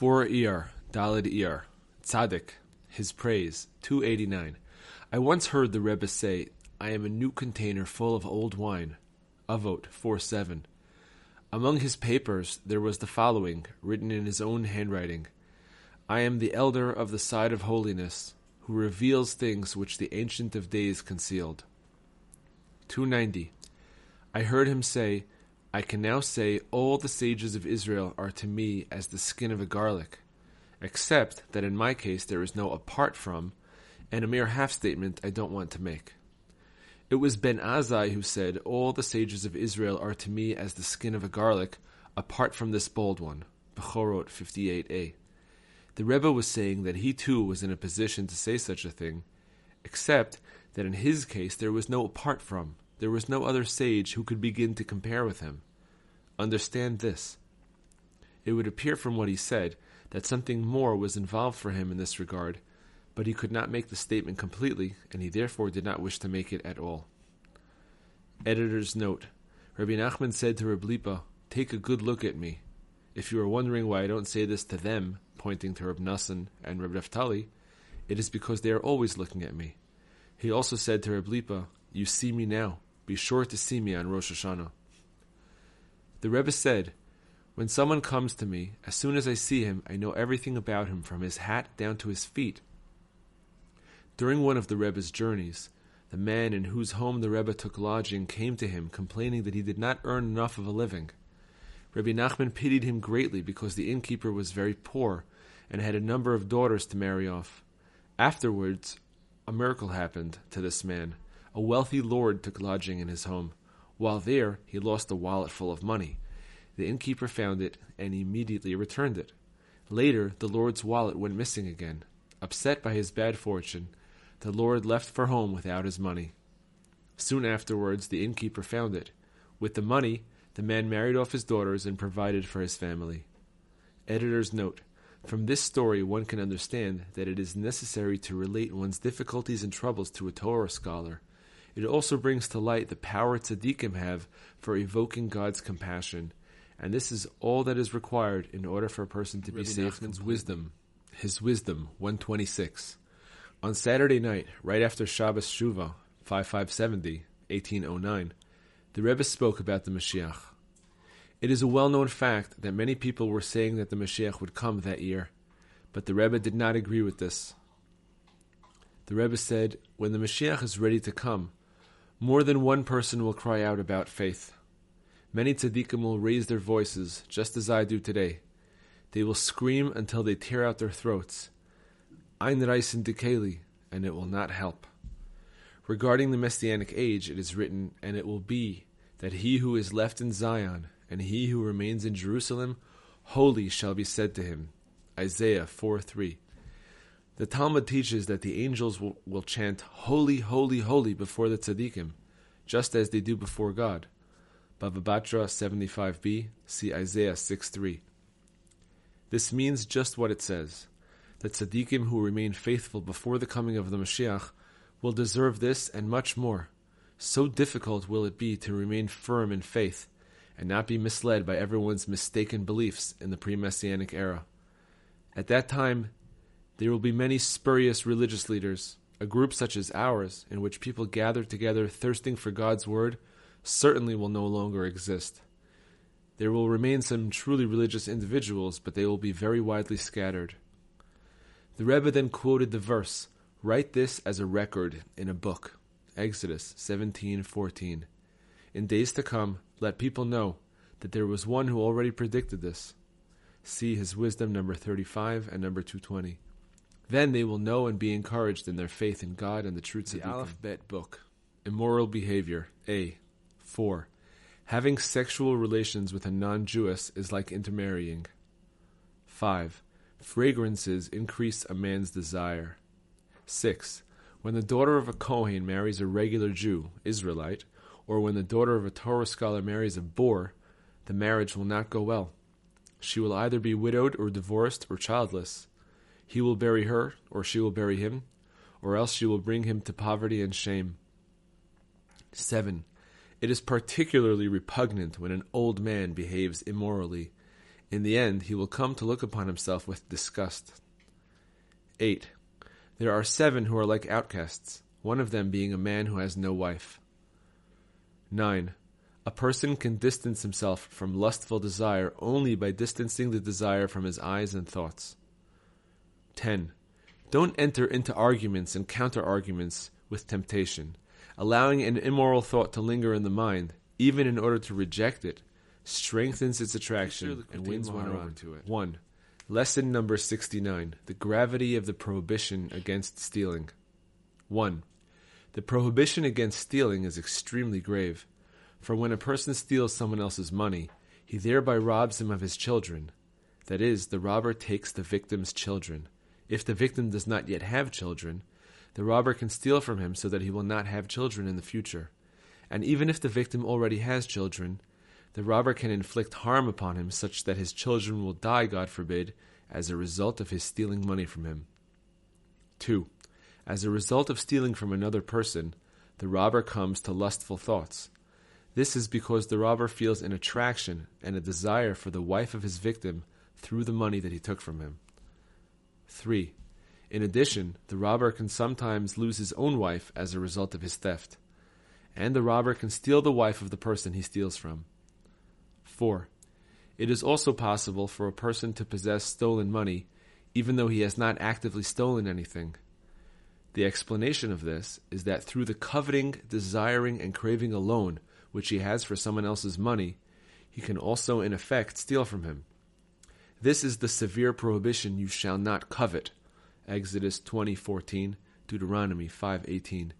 4 ER, Daled ER, Tzaddik, His Praise, 289. I once heard the Rebbe say, I am a new container full of old wine. Avot 4-7. Among his papers there was the following, written in his own handwriting I am the elder of the side of holiness, who reveals things which the Ancient of Days concealed. 290. I heard him say, I can now say all the sages of Israel are to me as the skin of a garlic, except that in my case there is no apart from, and a mere half statement I don't want to make. It was Ben Azai who said, All the sages of Israel are to me as the skin of a garlic, apart from this bold one. Bechorot 58a. The Rebbe was saying that he too was in a position to say such a thing, except that in his case there was no apart from, there was no other sage who could begin to compare with him. Understand this. It would appear from what he said that something more was involved for him in this regard, but he could not make the statement completely, and he therefore did not wish to make it at all. Editor's note Rabbi Nachman said to Reb Lipa, Take a good look at me. If you are wondering why I don't say this to them, pointing to Reb Nassan and Reb Naftali, it is because they are always looking at me. He also said to Reb Lipa, You see me now. Be sure to see me on Rosh Hashanah. The Rebbe said, When someone comes to me, as soon as I see him, I know everything about him from his hat down to his feet. During one of the Rebbe's journeys, the man in whose home the Rebbe took lodging came to him complaining that he did not earn enough of a living. Rabbi Nachman pitied him greatly because the innkeeper was very poor and had a number of daughters to marry off. Afterwards, a miracle happened to this man. A wealthy lord took lodging in his home. While there, he lost a wallet full of money. The innkeeper found it and immediately returned it. Later, the lord's wallet went missing again. Upset by his bad fortune, the lord left for home without his money. Soon afterwards, the innkeeper found it. With the money, the man married off his daughters and provided for his family. Editor's note From this story, one can understand that it is necessary to relate one's difficulties and troubles to a Torah scholar. It also brings to light the power tzaddikim have for evoking God's compassion, and this is all that is required in order for a person to be saved. Nachman's wisdom, his wisdom, 126. On Saturday night, right after Shabbos Shuva, 5570, 1809, the Rebbe spoke about the Mashiach. It is a well known fact that many people were saying that the Mashiach would come that year, but the Rebbe did not agree with this. The Rebbe said, When the Mashiach is ready to come, more than one person will cry out about faith. Many tzaddikim will raise their voices, just as I do today. They will scream until they tear out their throats. Ein Dekeli, and it will not help. Regarding the Messianic age, it is written, And it will be that he who is left in Zion, and he who remains in Jerusalem, holy shall be said to him. Isaiah 4 3. The Talmud teaches that the angels will, will chant, Holy, holy, holy before the tzaddikim, just as they do before God. Bava Batra 75b, see Isaiah 6 3. This means just what it says the tzaddikim who remain faithful before the coming of the Mashiach will deserve this and much more. So difficult will it be to remain firm in faith and not be misled by everyone's mistaken beliefs in the pre Messianic era. At that time, there will be many spurious religious leaders. A group such as ours, in which people gather together thirsting for God's word, certainly will no longer exist. There will remain some truly religious individuals, but they will be very widely scattered. The Rebbe then quoted the verse, Write this as a record in a book. Exodus 17:14. In days to come, let people know that there was one who already predicted this. See his wisdom number 35 and number 220. Then they will know and be encouraged in their faith in God and the truths of the Aleph Bet book. Immoral behavior. A. 4. Having sexual relations with a non-Jewess is like intermarrying. 5. Fragrances increase a man's desire. 6. When the daughter of a Kohen marries a regular Jew, Israelite, or when the daughter of a Torah scholar marries a boor, the marriage will not go well. She will either be widowed or divorced or childless. He will bury her, or she will bury him, or else she will bring him to poverty and shame. 7. It is particularly repugnant when an old man behaves immorally In the end, he will come to look upon himself with disgust. 8. There are seven who are like outcasts, one of them being a man who has no wife. 9. A person can distance himself from lustful desire only by distancing the desire from his eyes and thoughts. 10. Don't enter into arguments and counter arguments with temptation, allowing an immoral thought to linger in the mind, even in order to reject it, strengthens its attraction and wins one over to it. 1. Lesson number 69 The Gravity of the Prohibition Against Stealing. 1. The prohibition against stealing is extremely grave, for when a person steals someone else's money, he thereby robs him of his children. That is, the robber takes the victim's children. If the victim does not yet have children, the robber can steal from him so that he will not have children in the future. And even if the victim already has children, the robber can inflict harm upon him such that his children will die, God forbid, as a result of his stealing money from him. 2. As a result of stealing from another person, the robber comes to lustful thoughts. This is because the robber feels an attraction and a desire for the wife of his victim through the money that he took from him. 3. In addition, the robber can sometimes lose his own wife as a result of his theft. And the robber can steal the wife of the person he steals from. 4. It is also possible for a person to possess stolen money, even though he has not actively stolen anything. The explanation of this is that through the coveting, desiring, and craving alone which he has for someone else's money, he can also in effect steal from him. This is the severe prohibition you shall not covet. Exodus 20:14, Deuteronomy 5:18.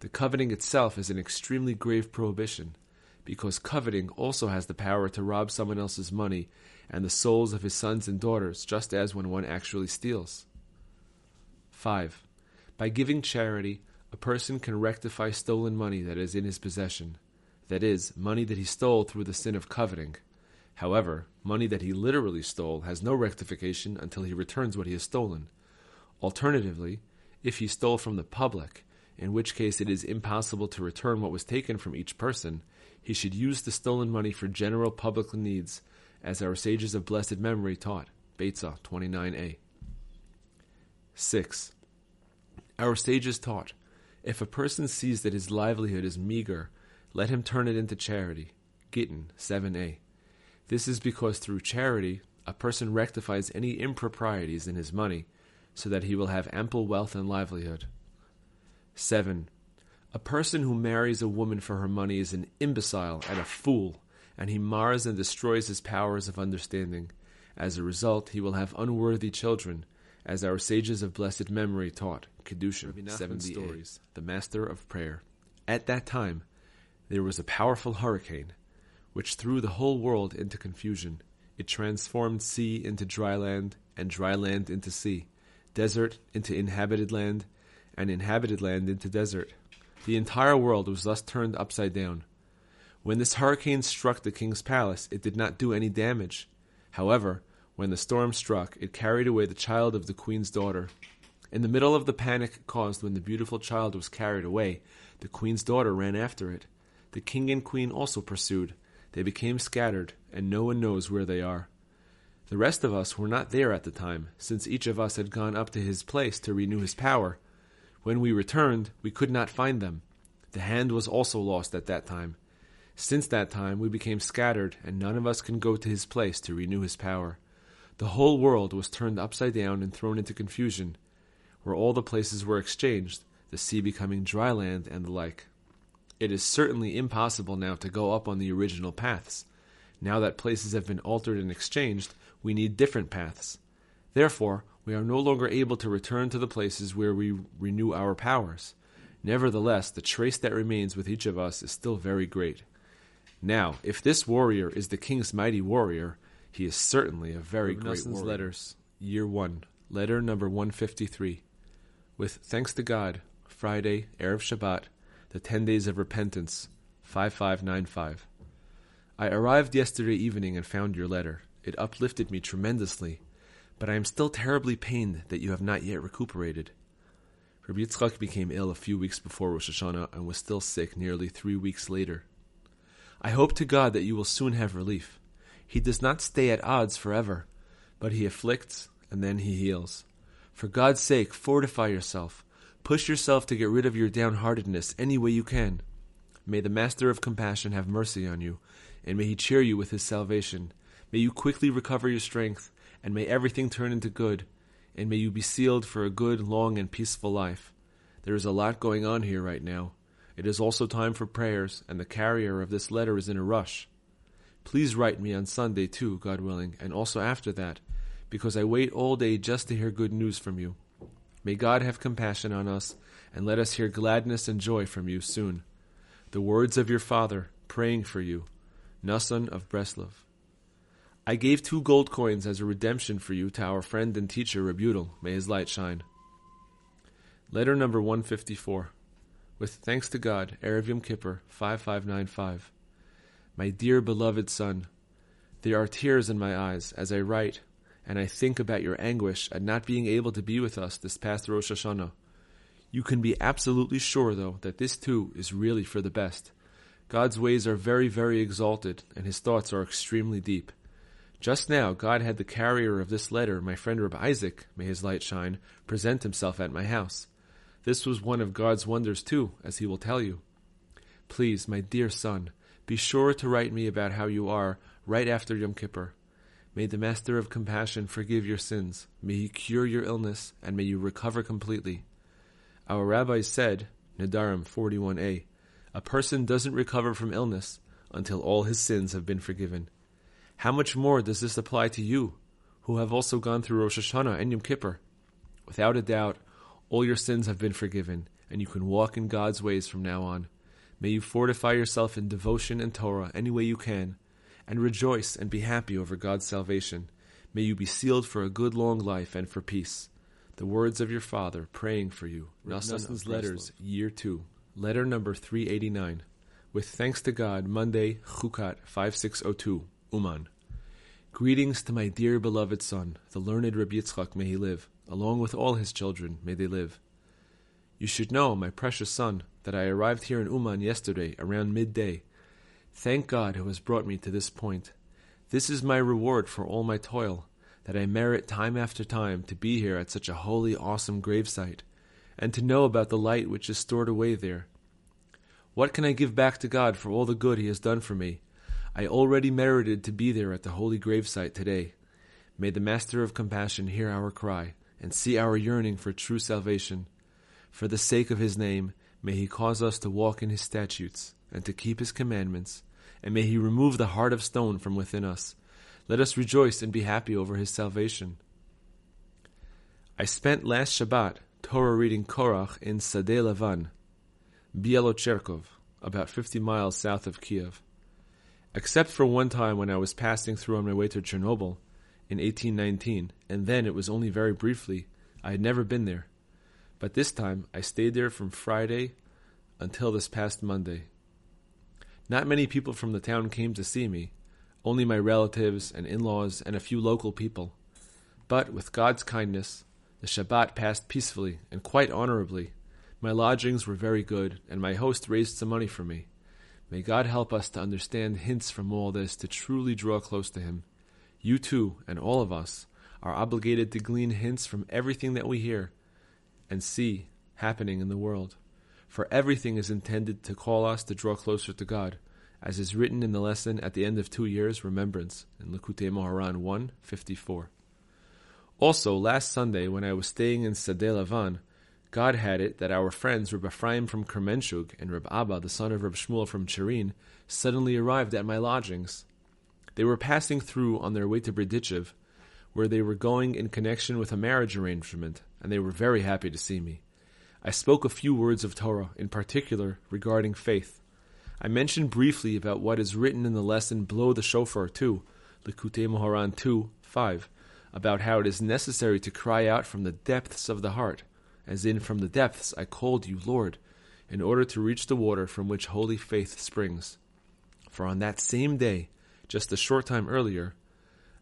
The coveting itself is an extremely grave prohibition because coveting also has the power to rob someone else's money and the souls of his sons and daughters just as when one actually steals. 5. By giving charity, a person can rectify stolen money that is in his possession that is, money that he stole through the sin of coveting. However, money that he literally stole has no rectification until he returns what he has stolen. Alternatively, if he stole from the public, in which case it is impossible to return what was taken from each person, he should use the stolen money for general public needs, as our sages of blessed memory taught. Beitza 29a. 6. Our sages taught if a person sees that his livelihood is meager let him turn it into charity. Gittin 7a. This is because through charity, a person rectifies any improprieties in his money, so that he will have ample wealth and livelihood. 7. A person who marries a woman for her money is an imbecile and a fool, and he mars and destroys his powers of understanding. As a result, he will have unworthy children, as our sages of blessed memory taught. Kedusha, seven stories, the master of prayer. At that time, there was a powerful hurricane, which threw the whole world into confusion. It transformed sea into dry land, and dry land into sea, desert into inhabited land, and inhabited land into desert. The entire world was thus turned upside down. When this hurricane struck the king's palace, it did not do any damage. However, when the storm struck, it carried away the child of the queen's daughter. In the middle of the panic caused when the beautiful child was carried away, the queen's daughter ran after it. The king and queen also pursued. They became scattered, and no one knows where they are. The rest of us were not there at the time, since each of us had gone up to his place to renew his power. When we returned, we could not find them. The hand was also lost at that time. Since that time, we became scattered, and none of us can go to his place to renew his power. The whole world was turned upside down and thrown into confusion, where all the places were exchanged, the sea becoming dry land and the like. It is certainly impossible now to go up on the original paths. Now that places have been altered and exchanged, we need different paths. Therefore, we are no longer able to return to the places where we renew our powers. Nevertheless, the trace that remains with each of us is still very great. Now, if this warrior is the king's mighty warrior, he is certainly a very great Nelson's warrior. Letters, Year 1, Letter number 153. With thanks to God, Friday, Erev Shabbat, the 10 Days of Repentance, 5595. I arrived yesterday evening and found your letter. It uplifted me tremendously, but I am still terribly pained that you have not yet recuperated. Rabbi Yitzchak became ill a few weeks before Rosh Hashanah and was still sick nearly three weeks later. I hope to God that you will soon have relief. He does not stay at odds forever, but he afflicts and then he heals. For God's sake, fortify yourself. Push yourself to get rid of your downheartedness any way you can. May the Master of Compassion have mercy on you, and may he cheer you with his salvation. May you quickly recover your strength, and may everything turn into good, and may you be sealed for a good, long, and peaceful life. There is a lot going on here right now. It is also time for prayers, and the carrier of this letter is in a rush. Please write me on Sunday, too, God willing, and also after that, because I wait all day just to hear good news from you. May God have compassion on us, and let us hear gladness and joy from you soon. The words of your father, praying for you, Nasan of Breslov. I gave two gold coins as a redemption for you to our friend and teacher Rebutal. May his light shine. Letter number 154. With thanks to God, Erev Yom Kippur, 5595. My dear beloved son, there are tears in my eyes as I write and I think about your anguish at not being able to be with us this past Rosh Hashanah. You can be absolutely sure, though, that this too is really for the best. God's ways are very, very exalted, and his thoughts are extremely deep. Just now, God had the carrier of this letter, my friend Reb Isaac, may his light shine, present himself at my house. This was one of God's wonders, too, as he will tell you. Please, my dear son, be sure to write me about how you are right after Yom Kippur. May the Master of Compassion forgive your sins. May he cure your illness, and may you recover completely. Our rabbis said, Nedarim 41a, a person doesn't recover from illness until all his sins have been forgiven. How much more does this apply to you, who have also gone through Rosh Hashanah and Yom Kippur? Without a doubt, all your sins have been forgiven, and you can walk in God's ways from now on. May you fortify yourself in devotion and Torah any way you can, and rejoice and be happy over God's salvation. May you be sealed for a good long life and for peace. The words of your father praying for you. Nassan's Letters, Year 2. Letter number 389. With thanks to God, Monday, Chukat 5602, Uman. Greetings to my dear beloved son, the learned Rabbi Yitzchak, may he live, along with all his children, may they live. You should know, my precious son, that I arrived here in Uman yesterday around midday Thank God who has brought me to this point. This is my reward for all my toil, that I merit time after time to be here at such a holy, awesome gravesite, and to know about the light which is stored away there. What can I give back to God for all the good He has done for me? I already merited to be there at the holy gravesite today. May the Master of Compassion hear our cry and see our yearning for true salvation. For the sake of His name, may He cause us to walk in His statutes and to keep his commandments, and may he remove the heart of stone from within us. Let us rejoice and be happy over his salvation. I spent last Shabbat Torah reading Korach in Sadeh Lavan, Bielocherkov, about 50 miles south of Kiev. Except for one time when I was passing through on my way to Chernobyl in 1819, and then it was only very briefly, I had never been there. But this time I stayed there from Friday until this past Monday. Not many people from the town came to see me, only my relatives and in laws and a few local people. But with God's kindness, the Shabbat passed peacefully and quite honorably. My lodgings were very good, and my host raised some money for me. May God help us to understand hints from all this to truly draw close to Him. You too, and all of us, are obligated to glean hints from everything that we hear and see happening in the world for everything is intended to call us to draw closer to God, as is written in the lesson at the end of two years, remembrance, in Likutei Moharan 154. Also, last Sunday, when I was staying in Sadeh Lavan, God had it that our friends Reb Ephraim from Kremenchug and Reb Abba, the son of Reb Shmuel from Cherin, suddenly arrived at my lodgings. They were passing through on their way to Berdichev, where they were going in connection with a marriage arrangement, and they were very happy to see me. I spoke a few words of Torah, in particular regarding faith. I mentioned briefly about what is written in the lesson Blow the Shofar 2, Likutei Moharan 2, 5, about how it is necessary to cry out from the depths of the heart, as in, From the depths I called you, Lord, in order to reach the water from which holy faith springs. For on that same day, just a short time earlier,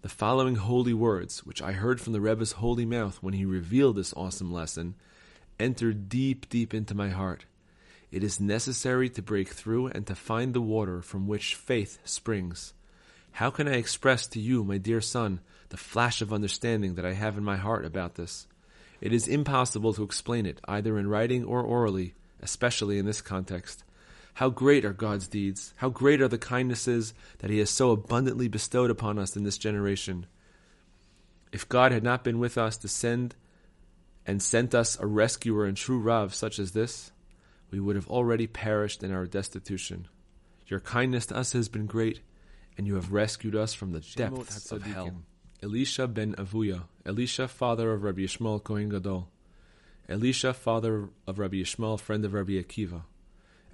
the following holy words, which I heard from the Rebbe's holy mouth when he revealed this awesome lesson, entered deep, deep into my heart. It is necessary to break through and to find the water from which faith springs. How can I express to you, my dear son, the flash of understanding that I have in my heart about this? It is impossible to explain it, either in writing or orally, especially in this context. How great are God's deeds! How great are the kindnesses that He has so abundantly bestowed upon us in this generation! If God had not been with us to send and sent us a rescuer and true Rav such as this, we would have already perished in our destitution. Your kindness to us has been great, and you have rescued us from the depths of hell. Elisha ben Avuya, Elisha, father of Rabbi Yishmael Kohen Gadol, Elisha, father of Rabbi Yishmael, friend of Rabbi Akiva,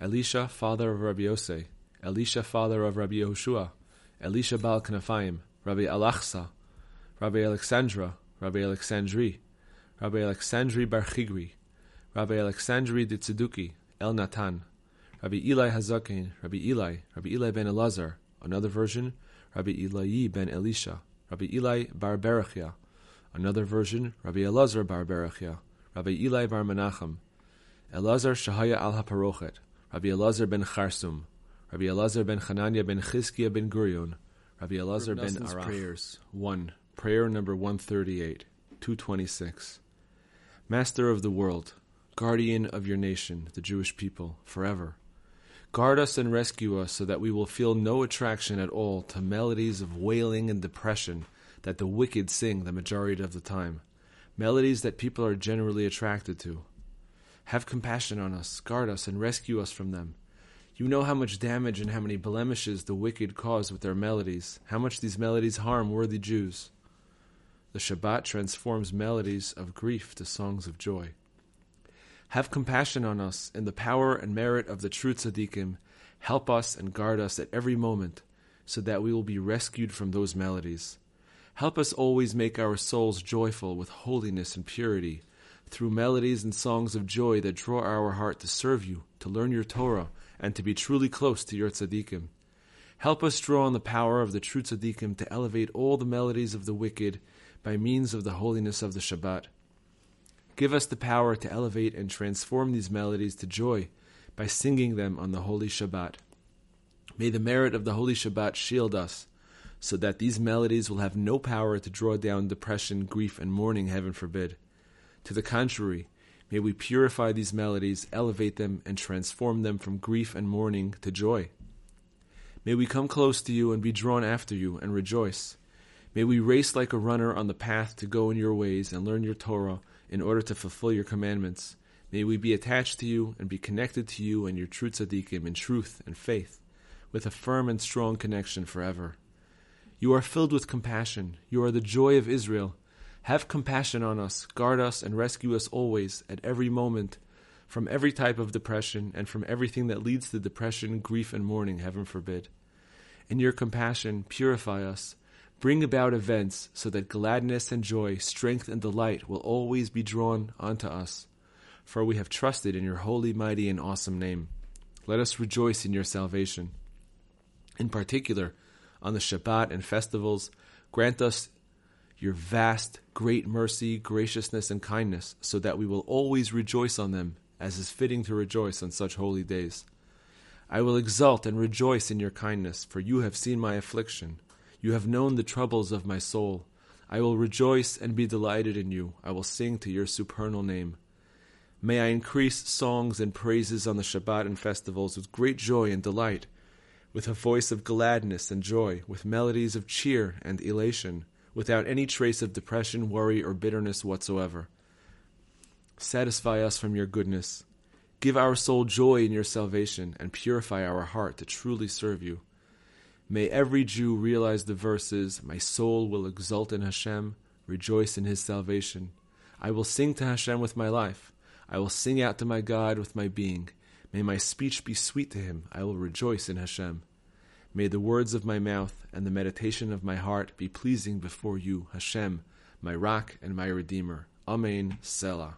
Elisha, father of Rabbi Yose, Elisha, father of Rabbi Yehoshua, Elisha Baal Kanafayim, Rabbi Alachsa, Rabbi Alexandra, Rabbi Alexandri, Rabbi Alexandri Bar Chigri, Rabbi Alexandri de Tzeduki, El Natan, Rabbi Eli Hazakin, Rabbi Eli, Rabbi Eli ben Elazar, another version, Rabbi Eli ben Elisha, Rabbi Eli bar Berachia, another version, Rabbi Elazar bar Berachia, Rabbi Eli bar Menachem, Elazar Shahaya al Haparochet, Rabbi Elazar ben Charsum, Rabbi Elazar ben Chananya ben Chizkiah ben Gurion, Rabbi Elazar ben Arach. Prayers 1. Prayer number 138, 226. Master of the world, guardian of your nation, the Jewish people, forever. Guard us and rescue us so that we will feel no attraction at all to melodies of wailing and depression that the wicked sing the majority of the time, melodies that people are generally attracted to. Have compassion on us, guard us, and rescue us from them. You know how much damage and how many blemishes the wicked cause with their melodies, how much these melodies harm worthy Jews. The Shabbat transforms melodies of grief to songs of joy. Have compassion on us in the power and merit of the true tzaddikim. Help us and guard us at every moment, so that we will be rescued from those melodies. Help us always make our souls joyful with holiness and purity, through melodies and songs of joy that draw our heart to serve you, to learn your Torah, and to be truly close to your tzaddikim. Help us draw on the power of the true tzaddikim to elevate all the melodies of the wicked by means of the holiness of the Shabbat. Give us the power to elevate and transform these melodies to joy by singing them on the Holy Shabbat. May the merit of the Holy Shabbat shield us, so that these melodies will have no power to draw down depression, grief, and mourning, heaven forbid. To the contrary, may we purify these melodies, elevate them, and transform them from grief and mourning to joy. May we come close to you and be drawn after you and rejoice. May we race like a runner on the path to go in your ways and learn your Torah in order to fulfill your commandments. May we be attached to you and be connected to you and your true tzaddikim in truth and faith, with a firm and strong connection forever. You are filled with compassion. You are the joy of Israel. Have compassion on us, guard us, and rescue us always, at every moment, from every type of depression and from everything that leads to depression, grief, and mourning, heaven forbid. In your compassion, purify us Bring about events so that gladness and joy, strength and delight will always be drawn unto us. For we have trusted in your holy, mighty, and awesome name. Let us rejoice in your salvation. In particular, on the Shabbat and festivals, grant us your vast, great mercy, graciousness, and kindness, so that we will always rejoice on them, as is fitting to rejoice on such holy days. I will exult and rejoice in your kindness, for you have seen my affliction. You have known the troubles of my soul. I will rejoice and be delighted in you. I will sing to your supernal name. May I increase songs and praises on the Shabbat and festivals with great joy and delight, with a voice of gladness and joy, with melodies of cheer and elation, without any trace of depression, worry, or bitterness whatsoever. Satisfy us from your goodness. Give our soul joy in your salvation, and purify our heart to truly serve you. May every Jew realize the verses, My soul will exult in Hashem, rejoice in his salvation. I will sing to Hashem with my life. I will sing out to my God with my being. May my speech be sweet to him. I will rejoice in Hashem. May the words of my mouth and the meditation of my heart be pleasing before you, Hashem, my rock and my redeemer. Amen. Selah.